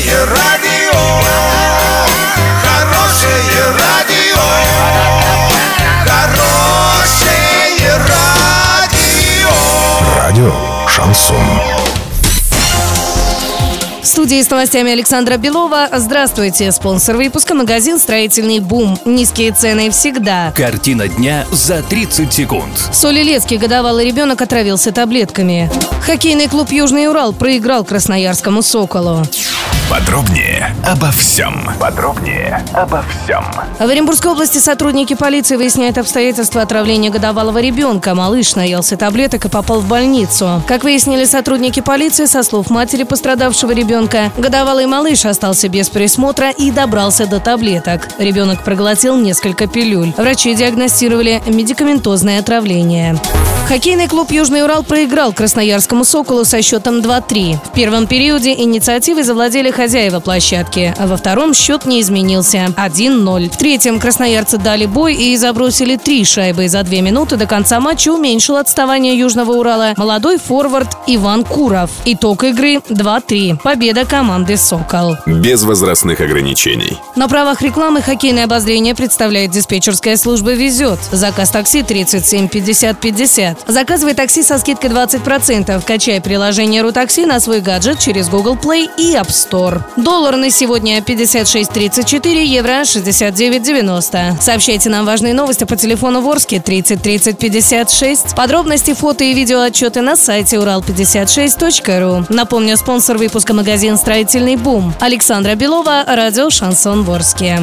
Хорошее радио, хорошее радио, хорошее радио. Радио Шансон. В студии с новостями Александра Белова. Здравствуйте. Спонсор выпуска магазин «Строительный бум». Низкие цены всегда. Картина дня за 30 секунд. Солилецкий годовалый ребенок отравился таблетками. Хоккейный клуб «Южный Урал» проиграл красноярскому «Соколу». Подробнее обо всем. Подробнее обо всем. В Оренбургской области сотрудники полиции выясняют обстоятельства отравления годовалого ребенка. Малыш наелся таблеток и попал в больницу. Как выяснили сотрудники полиции, со слов матери пострадавшего ребенка, годовалый малыш остался без присмотра и добрался до таблеток. Ребенок проглотил несколько пилюль. Врачи диагностировали медикаментозное отравление. Хоккейный клуб «Южный Урал» проиграл красноярскому «Соколу» со счетом 2-3. В первом периоде инициативой завладели хозяева площадки, а во втором счет не изменился – 1-0. В третьем красноярцы дали бой и забросили три шайбы. За две минуты до конца матча уменьшил отставание Южного Урала молодой форвард Иван Куров. Итог игры – 2-3. Победа команды «Сокол». Без возрастных ограничений. На правах рекламы хоккейное обозрение представляет диспетчерская служба «Везет». Заказ такси 37 50 50. Заказывай такси со скидкой 20%. Качай приложение «Рутакси» на свой гаджет через Google Play и App Store. Доллар на сегодня 56.34, евро 69.90. Сообщайте нам важные новости по телефону Ворске 30 30 56. Подробности, фото и видео отчеты на сайте урал56.ру. Напомню, спонсор выпуска магазин «Строительный бум». Александра Белова, радио «Шансон Ворске».